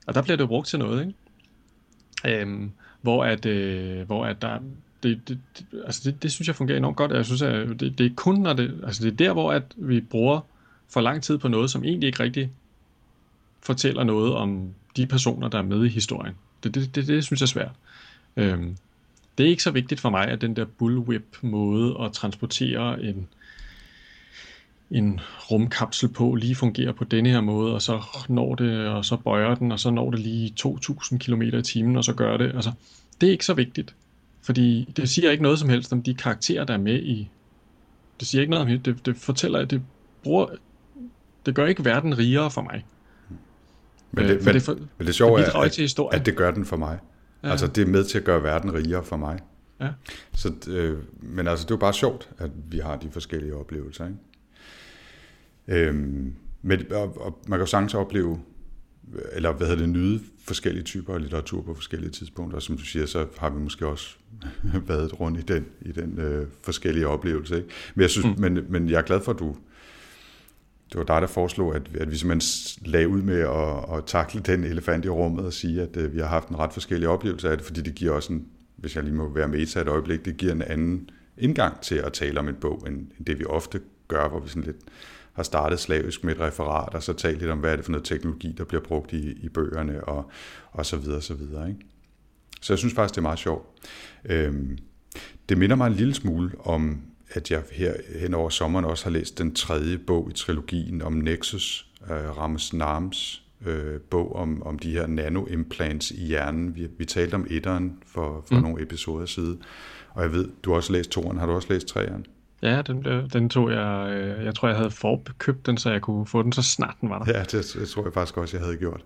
og der bliver det brugt til noget, ikke? Øh, hvor at, øh, hvor at der, det, det, det, altså det, det synes jeg fungerer enormt godt. Jeg synes, at det, det er kun når det, altså det er der, hvor at vi bruger for lang tid på noget, som egentlig ikke rigtig fortæller noget om de personer, der er med i historien. Det, det, det, det synes jeg er svært. Øhm, det er ikke så vigtigt for mig, at den der bullwhip-måde at transportere en, en rumkapsel på lige fungerer på denne her måde, og så når det, og så bøjer den, og så når det lige 2000 km i timen, og så gør det. Altså, det er ikke så vigtigt. Fordi det siger ikke noget som helst om de karakterer, der er med i... Det siger ikke noget om det. Det fortæller, at det bruger... Det gør ikke verden rigere for mig. Men det, øh, men, det, for, men det sjove er, at, at det gør den for mig. Ja. Altså det er med til at gøre verden rigere for mig. Ja. Så, øh, men altså det er jo bare sjovt, at vi har de forskellige oplevelser. Ikke? Øhm, men, og, og man kan jo sagtens opleve, eller hvad hedder det, nyde forskellige typer af litteratur på forskellige tidspunkter. Og som du siger, så har vi måske også været rundt i den, i den øh, forskellige oplevelse. Ikke? Men, jeg synes, mm. men, men jeg er glad for, at du, det var dig, der foreslog, at, at vi simpelthen lagde ud med at, at takle den elefant i rummet og sige, at uh, vi har haft en ret forskellig oplevelse af det, fordi det giver også en, hvis jeg lige må være med i et øjeblik, det giver en anden indgang til at tale om en bog, end, end det vi ofte gør, hvor vi sådan lidt har startet slavisk med et referat, og så talt lidt om, hvad er det for noget teknologi, der bliver brugt i, i bøgerne, og, og så videre, så videre. Ikke? Så jeg synes faktisk, det er meget sjovt. Øhm, det minder mig en lille smule om at jeg her hen over sommeren også har læst den tredje bog i trilogien om Nexus, uh, Ramos Nams uh, bog om, om de her nanoimplants i hjernen. Vi, vi talte om etteren for, for mm. nogle episoder siden, og jeg ved, du har også læst toeren. Har du også læst treeren? Ja, den, blev, den tog jeg, øh, jeg tror jeg havde forkøbt den, så jeg kunne få den så snart den var der. Ja, det, det tror jeg faktisk også, jeg havde gjort.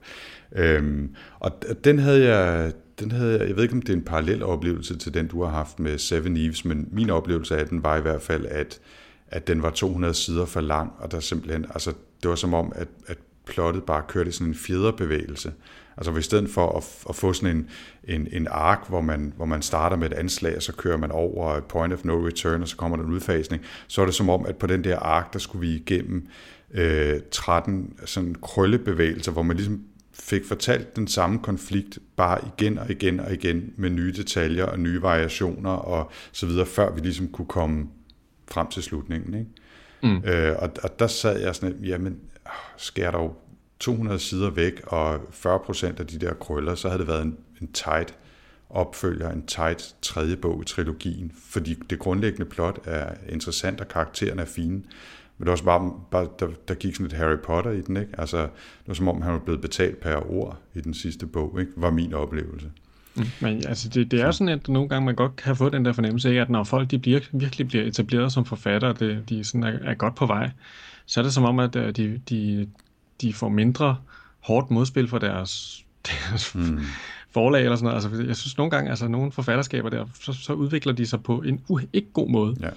Øhm, og den havde jeg, den havde jeg, jeg ved ikke om det er en parallel oplevelse til den, du har haft med Seven Eves, men min oplevelse af den var i hvert fald, at, at den var 200 sider for lang, og der simpelthen, altså det var som om, at, at plottet bare kørte i sådan en fjederbevægelse. Altså i stedet for at, at få sådan en, en, en ark, hvor man, hvor man starter med et anslag, og så kører man over point of no return, og så kommer der en udfasning, så er det som om, at på den der ark, der skulle vi igennem øh, 13 sådan krøllebevægelser, hvor man ligesom fik fortalt den samme konflikt bare igen og igen og igen med nye detaljer og nye variationer og så videre, før vi ligesom kunne komme frem til slutningen. Ikke? Mm. Øh, og, og der sad jeg sådan, jamen, skær dog 200 sider væk og 40 procent af de der krøller, så havde det været en, en tight opfølger, en tight tredje bog i trilogien, fordi det grundlæggende plot er interessant, og karaktererne er fine. Men det var også bare, bare der, der gik sådan et Harry Potter i den, ikke? Altså, det var som om, han var blevet betalt per ord i den sidste bog, ikke? Var min oplevelse. Mm, men altså, det, det er sådan, at nogle gange man godt kan få den der fornemmelse af, at når folk de bliver, virkelig bliver etableret som forfattere, det, de sådan er, er godt på vej, så er det som om, at øh, de, de, de får mindre hårdt modspil for deres, deres mm. forlag eller sådan noget. Altså, jeg synes nogle gange, altså nogle forfatterskaber der, så, så udvikler de sig på en uh, ikke god måde. Ja.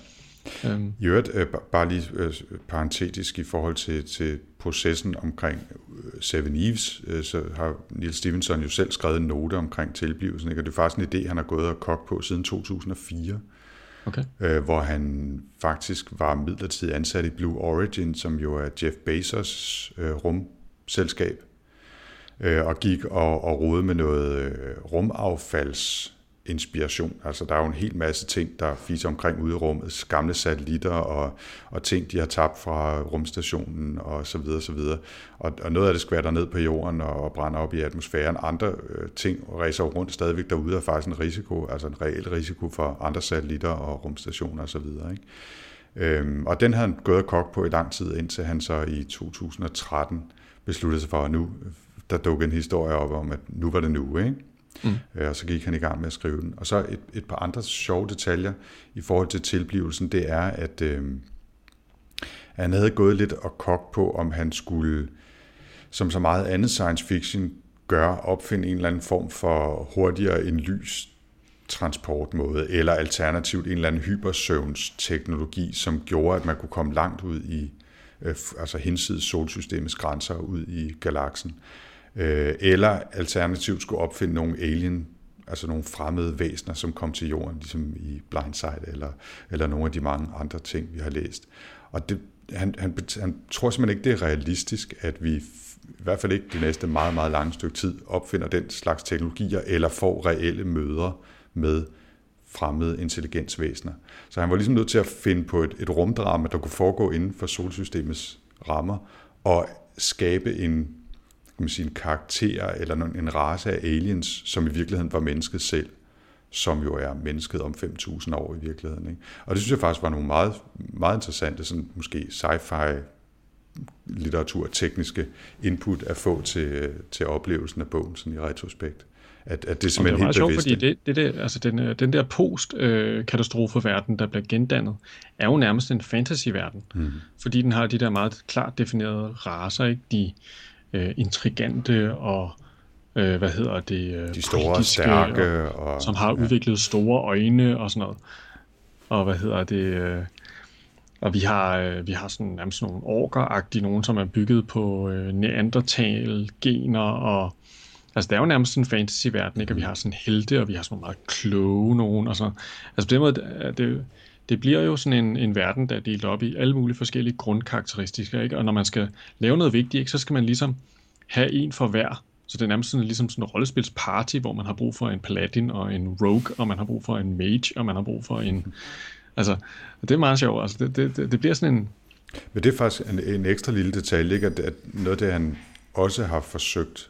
Øhm. I øvrigt, øh, bare lige øh, parentetisk i forhold til, til processen omkring øh, Seven Eves, øh, så har Neil Stevenson jo selv skrevet en note omkring tilblivelsen, ikke? og det er faktisk en idé, han har gået og kogt på siden 2004, okay. øh, hvor han faktisk var midlertidigt ansat i Blue Origin, som jo er Jeff Bezos øh, rumselskab, øh, og gik og, og rode med noget øh, rumaffalds inspiration. Altså der er jo en hel masse ting, der fiser omkring ude i rummet, gamle satellitter og, og ting, de har tabt fra rumstationen og så videre, så videre. Og, og noget af det skvatter ned på jorden og, og brænder op i atmosfæren. Andre øh, ting rejser rundt stadigvæk derude, er faktisk en risiko, altså en reel risiko for andre satellitter og rumstationer og så videre. Ikke? Øhm, og den havde han gået og kogt på i lang tid, indtil han så i 2013 besluttede sig for, at nu der dukkede en historie op om, at nu var det nu, ikke? Mm. Øh, og så gik han i gang med at skrive den. Og så et, et par andre sjove detaljer i forhold til tilblivelsen, det er, at øh, han havde gået lidt og kok på, om han skulle, som så meget andet science fiction gør, opfinde en eller anden form for hurtigere end lys transportmåde, eller alternativt en eller anden hypersøvnsteknologi, som gjorde, at man kunne komme langt ud i, øh, altså hinsides solsystemets grænser ud i galaksen. Øh, Øh, eller alternativt skulle opfinde nogle alien, altså nogle fremmede væsener, som kom til jorden, ligesom i Blindside, eller, eller nogle af de mange andre ting, vi har læst. Og det, han, han, han tror simpelthen ikke, det er realistisk, at vi i hvert fald ikke det næste meget, meget lange stykke tid opfinder den slags teknologier, eller får reelle møder med fremmede intelligensvæsener. Så han var ligesom nødt til at finde på et, et rumdrama, der kunne foregå inden for solsystemets rammer, og skabe en, man sige, en karakter eller en race af aliens, som i virkeligheden var mennesket selv, som jo er mennesket om 5.000 år i virkeligheden. Ikke? Og det synes jeg faktisk var nogle meget, meget interessante, sådan måske sci-fi litteratur, tekniske input at få til, til oplevelsen af bogen sådan i retrospekt. At, at det er simpelthen det er helt sjovt, fordi det, det der, altså den, øh, den der post-katastrofeverden, der bliver gendannet, er jo nærmest en fantasy-verden. Mm. Fordi den har de der meget klart definerede raser, ikke? De øh, intrigante og øh, hvad hedder det? Øh, de store, stærke. Og, og, som har ja. udviklet store øjne og sådan noget. Og hvad hedder det? Øh, og vi har, øh, vi har sådan, nærmest nogle orker nogen, som er bygget på øh, neandertal-gener og Altså, det er jo nærmest en fantasy-verden, ikke? Og vi har sådan helte, og vi har sådan nogle meget kloge nogen, og så... Altså, på den måde, det, det bliver jo sådan en, en verden, der er delt op i alle mulige forskellige grundkarakteristikker, ikke? Og når man skal lave noget vigtigt, ikke, så skal man ligesom have en for hver. Så det er nærmest sådan, ligesom sådan en rollespilsparty, hvor man har brug for en paladin og en rogue, og man har brug for en mage, og man har brug for en... Altså, det er meget sjovt. Altså, det, det, det, det bliver sådan en... Men det er faktisk en, en ekstra lille detalje, ikke? At, at noget af det, han også har forsøgt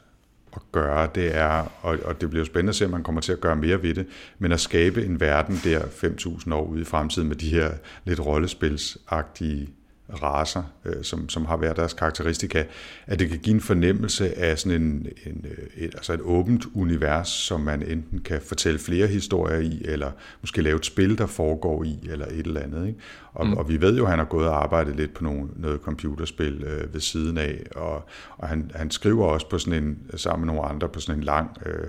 at gøre, det er, og, og det bliver spændende at se, om man kommer til at gøre mere ved det, men at skabe en verden der 5.000 år ude i fremtiden med de her lidt rollespilsagtige raser, øh, som, som har været deres karakteristika, at det kan give en fornemmelse af sådan en, en, øh, et, altså et åbent univers, som man enten kan fortælle flere historier i, eller måske lave et spil, der foregår i, eller et eller andet. Ikke? Og, mm. og vi ved jo, at han har gået og arbejdet lidt på nogle, noget computerspil øh, ved siden af, og, og han, han skriver også på sådan en, sammen med nogle andre på sådan en lang øh,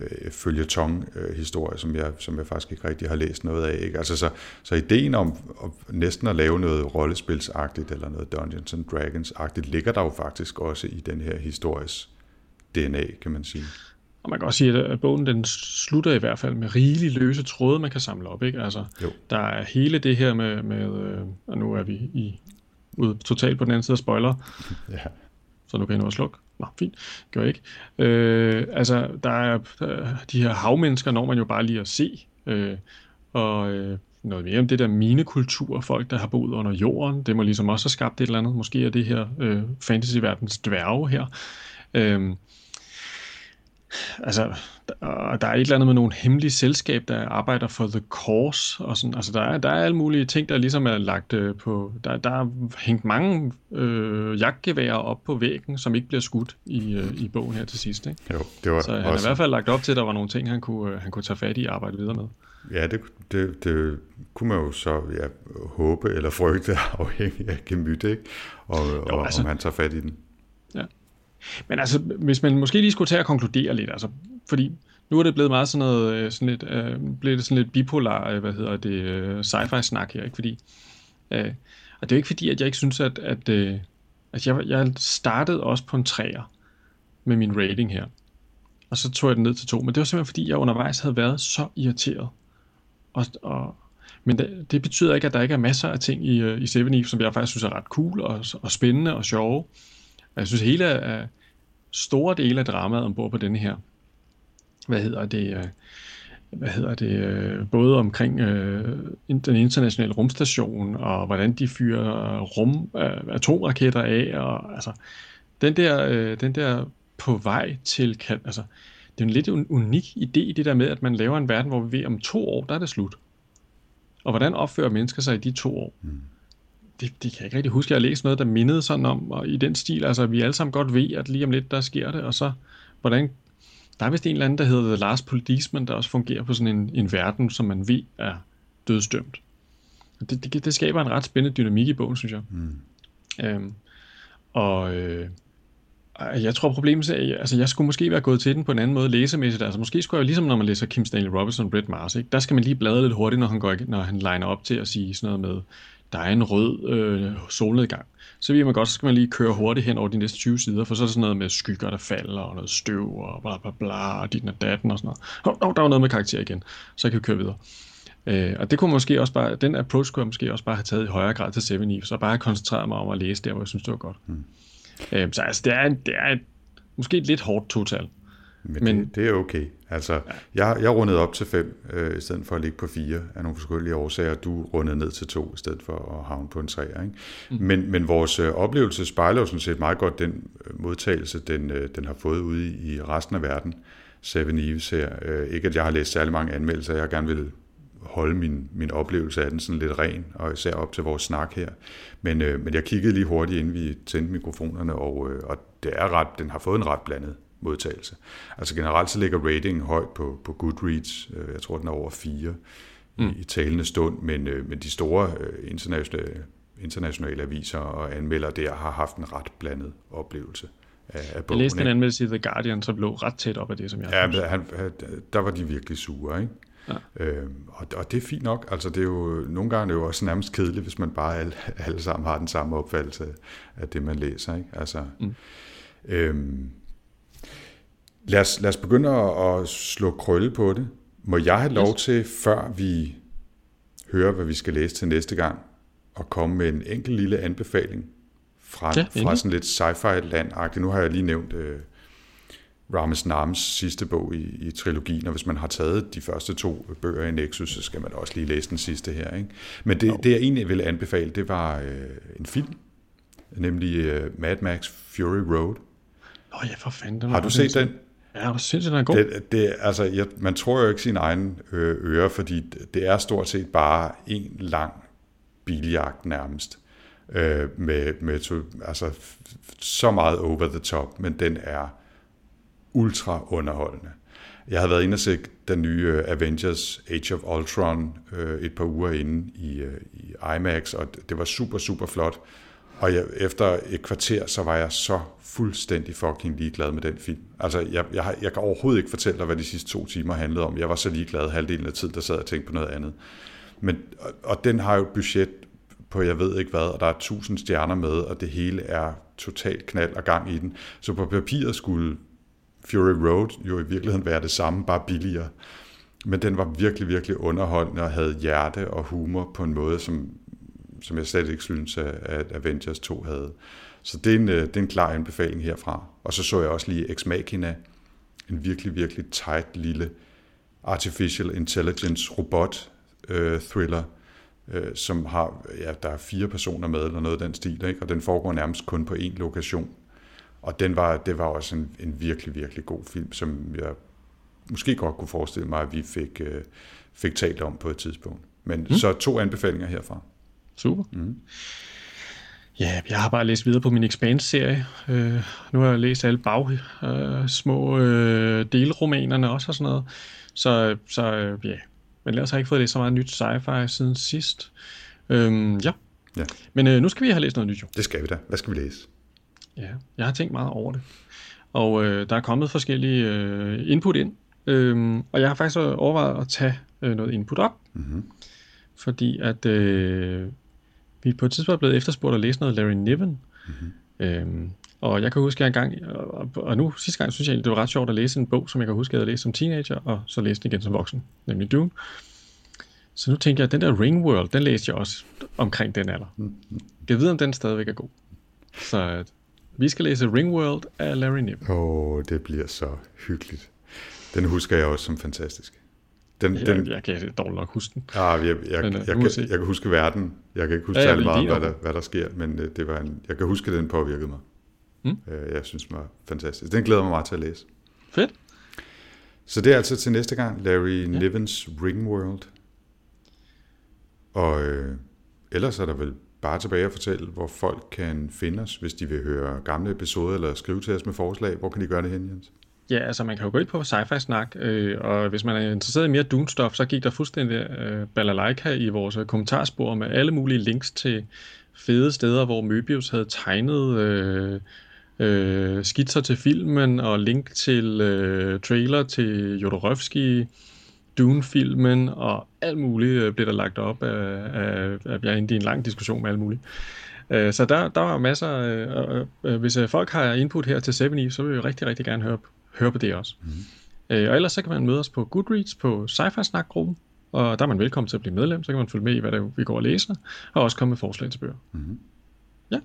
øh, følgetong-historie, øh, som, jeg, som jeg faktisk ikke rigtig har læst noget af. Ikke? Altså, så, så ideen om at, næsten at lave noget rollespilsagtigt, eller noget Dungeons and Dragons-agtigt, ligger der jo faktisk også i den her histories DNA, kan man sige. Og man kan også sige, at bogen den slutter i hvert fald med rigeligt løse tråde, man kan samle op. Ikke? Altså, jo. Der er hele det her med, med øh, og nu er vi i ude totalt på den anden side af spoiler, ja. så nu kan jeg nu slukke. Nå, fint. Gør jeg ikke. Øh, altså, der er der, de her havmennesker, når man jo bare lige at se. Øh, og øh, noget mere om det der minekultur, folk, der har boet under jorden. Det må ligesom også have skabt et eller andet. Måske er det her øh, fantasyverdens dværge her. Øh, altså, der, der er et eller andet med nogle hemmelige selskab, der arbejder for The Cause, og sådan, altså der er, der er alle mulige ting, der ligesom er lagt øh, på, der, der er hængt mange øh, jagtgeværer op på væggen, som ikke bliver skudt i, øh, i bogen her til sidst, ikke? Jo, det var Så han også... i hvert fald lagt op til, at der var nogle ting, han kunne, øh, han kunne tage fat i og arbejde videre med. Ja, det, det, det kunne man jo så ja, håbe eller frygte afhængig af gemyt, ikke? Og, jo, og altså, om han tager fat i den. Men altså, hvis man måske lige skulle tage og konkludere lidt, altså, fordi nu er det blevet meget sådan noget, øh, sådan lidt, øh, blevet sådan lidt bipolar, øh, hvad hedder det, øh, sci-fi snak her, ikke? Fordi, øh, og det er jo ikke fordi, at jeg ikke synes, at, at, øh, at jeg, jeg startede også på en træer med min rating her. Og så tog jeg den ned til to. Men det var simpelthen fordi, jeg undervejs havde været så irriteret. Og, og, men det, det betyder ikke, at der ikke er masser af ting i, øh, i Seven Eve, som jeg faktisk synes er ret cool og, og spændende og sjove jeg synes hele uh, store dele af dramaet ombord på denne her, hvad hedder det, uh, hvad hedder det, uh, både omkring uh, den internationale rumstation, og hvordan de fyrer rum, uh, atomraketter af, og altså, den der, uh, den der på vej til, kan, altså, det er en lidt unik idé det der med, at man laver en verden, hvor vi ved, om to år, der er det slut. Og hvordan opfører mennesker sig i de to år? Mm det, det kan jeg ikke rigtig huske. Jeg har læst noget, der mindede sådan om, og i den stil, altså vi alle sammen godt ved, at lige om lidt, der sker det, og så, hvordan, der er vist en eller anden, der hedder The Last Policeman, der også fungerer på sådan en, en verden, som man ved er dødsdømt. Det, det, det skaber en ret spændende dynamik i bogen, synes jeg. Mm. Øhm, og, øh, Jeg tror problemet er, altså jeg skulle måske være gået til den på en anden måde læsemæssigt. Altså måske skulle jeg, ligesom når man læser Kim Stanley Robinson Brett Mars, ikke? der skal man lige bladre lidt hurtigt, når han, går, når han liner op til at sige sådan noget med, der er en rød øh, solnedgang. Så ved man godt, så skal man lige køre hurtigt hen over de næste 20 sider, for så er der sådan noget med skygger, der falder, og noget støv, og bla bla bla, og dit og datten og sådan noget. Hov, hov, der var noget med karakter igen. Så kan vi køre videre. Øh, og det kunne måske også bare, den approach kunne jeg måske også bare have taget i højere grad til 7 Eve, så bare koncentreret mig om at læse der, hvor jeg synes, det var godt. Hmm. Øh, så altså, det er, det er et, måske et lidt hårdt total. Men, Men det, det er okay. Altså, ja. jeg, jeg rundede op til fem, øh, i stedet for at ligge på fire, af nogle forskellige årsager. Du rundede ned til to, i stedet for at havne på en træer. Ikke? Mm. Men, men vores øh, oplevelse spejler jo sådan set meget godt den øh, modtagelse, den, øh, den har fået ude i, i resten af verden. Seven Eves her. Øh, ikke at jeg har læst særlig mange anmeldelser, jeg gerne vil holde min, min oplevelse af den sådan lidt ren, og især op til vores snak her. Men, øh, men jeg kiggede lige hurtigt, inden vi tændte mikrofonerne, og, øh, og det er ret, den har fået en ret blandet modtagelse. Altså generelt så ligger ratingen højt på, på Goodreads. Øh, jeg tror, den er over fire mm. i, talende stund, men, øh, men de store øh, internationale, internationale aviser og anmeldere der har haft en ret blandet oplevelse af, af bogen. Jeg læste en anmeldelse i The Guardian, som lå ret tæt op af det, som jeg Ja, men han, der var de virkelig sure, ikke? Ja. Øh, og, og det er fint nok. Altså, det er jo, nogle gange er det jo også nærmest kedeligt, hvis man bare alle, alle sammen har den samme opfattelse af det, man læser. Ikke? Altså, mm. øhm, lad, os, lad os begynde at, at slå krølle på det. Må jeg have lov yes. til, før vi hører, hvad vi skal læse til næste gang, at komme med en enkelt lille anbefaling fra, ja, fra sådan lidt sci-fi land -agtigt. Nu har jeg lige nævnt øh, Rames Nams sidste bog i, i trilogien, og hvis man har taget de første to bøger i Nexus, så skal man også lige læse den sidste her. Ikke? Men det, det, jeg egentlig ville anbefale, det var øh, en film, nemlig øh, Mad Max Fury Road. Nå ja, for fanden. Har du set den? Ja, det synes den er god. Det, det, altså, jeg, man tror jo ikke sin egen øh, øre, fordi det er stort set bare en lang biljagt nærmest. Øh, med, med to, altså, så meget over the top, men den er ultra underholdende. Jeg havde været inde og se den nye øh, Avengers Age of Ultron øh, et par uger inde i, øh, i IMAX, og det var super, super flot. Og jeg, efter et kvarter, så var jeg så fuldstændig fucking ligeglad med den film. Altså, jeg, jeg, jeg kan overhovedet ikke fortælle dig, hvad de sidste to timer handlede om. Jeg var så ligeglad halvdelen af tiden, der sad og tænkte på noget andet. Men, og, og den har jo et budget på jeg ved ikke hvad, og der er tusind stjerner med, og det hele er totalt knald og gang i den. Så på papiret skulle Fury Road jo i virkeligheden være det samme, bare billigere. Men den var virkelig, virkelig underholdende og havde hjerte og humor på en måde, som, som jeg slet ikke synes, at Avengers 2 havde. Så det er, en, det er en klar anbefaling herfra. Og så så jeg også lige Ex Machina, en virkelig, virkelig tight lille artificial intelligence robot øh, thriller, øh, som har, ja, der er fire personer med, eller noget af den stil, ikke? og den foregår nærmest kun på én lokation. Og den var, det var også en, en virkelig, virkelig god film, som jeg måske godt kunne forestille mig, at vi fik, øh, fik talt om på et tidspunkt. Men mm. så to anbefalinger herfra. Super. Mm. Ja, jeg har bare læst videre på min Expanse-serie. Øh, nu har jeg læst alle bag, øh, små øh, delromanerne også og sådan noget. Så, så øh, ja, men ellers har jeg ikke fået læst så meget nyt sci-fi siden sidst. Øh, ja. ja. Men øh, nu skal vi have læst noget nyt jo. Det skal vi da. Hvad skal vi læse? Ja, jeg har tænkt meget over det. Og øh, der er kommet forskellige øh, input ind. Øh, og jeg har faktisk overvejet at tage øh, noget input op. Mm-hmm. Fordi at øh, vi på et tidspunkt blevet efterspurgt at læse noget Larry Niven. Mm-hmm. Øh, og jeg kan huske, at jeg engang, og, og nu sidste gang synes jeg, det var ret sjovt at læse en bog, som jeg kan huske, at jeg havde læst som teenager, og så læste den igen som voksen, nemlig Dune. Så nu tænker jeg, at den der Ringworld, den læste jeg også omkring den alder. Mm-hmm. Jeg ved, om den stadigvæk er god. Så vi skal læse Ringworld af Larry Niven. Åh, oh, det bliver så hyggeligt. Den husker jeg også som fantastisk. Den, jeg, den, jeg kan dårligt nok huske den. Ja, jeg, jeg, jeg, jeg, jeg, kan, jeg kan huske verden. Jeg kan ikke huske ja, særlig meget, hvad der, hvad der sker, men øh, det var en, jeg kan huske, at den påvirkede mig. Mm. Jeg synes, den var fantastisk. Den glæder mig meget til at læse. Fedt. Så det er altså til næste gang, Larry ja. Nivens Ringworld. Og øh, ellers er der vel bare tilbage og fortælle, hvor folk kan finde os, hvis de vil høre gamle episoder eller skrive til os med forslag. Hvor kan de gøre det hen, Jens? Ja, altså man kan jo gå ind på sci-fi snak, øh, og hvis man er interesseret i mere Dune-stof, så gik der fuldstændig øh, balalaika i vores øh, kommentarspor med alle mulige links til fede steder, hvor Möbius havde tegnet øh, øh, skitser til filmen og link til øh, trailer til Jodorowsky, Dune-filmen og alt muligt øh, blev der lagt op af, af, af jeg er i en lang diskussion med alt muligt. Øh, så der, der var masser, øh, øh, hvis øh, folk har input her til 7 så vil vi rigtig, rigtig gerne høre, høre på det også. Mm. Øh, og ellers så kan man møde os på Goodreads på Sci-Fi Snak-gruppen, og der er man velkommen til at blive medlem, så kan man følge med i, hvad det, vi går og læser, og også komme med forslag til bøger. Mm. Ja.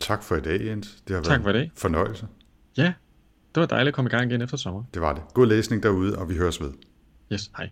Tak for i dag, Jens. Det har Tak været for i dag. en fornøjelse. Ja, det var dejligt at komme i gang igen efter sommer. Det var det. God læsning derude, og vi høres ved. Yes, hej.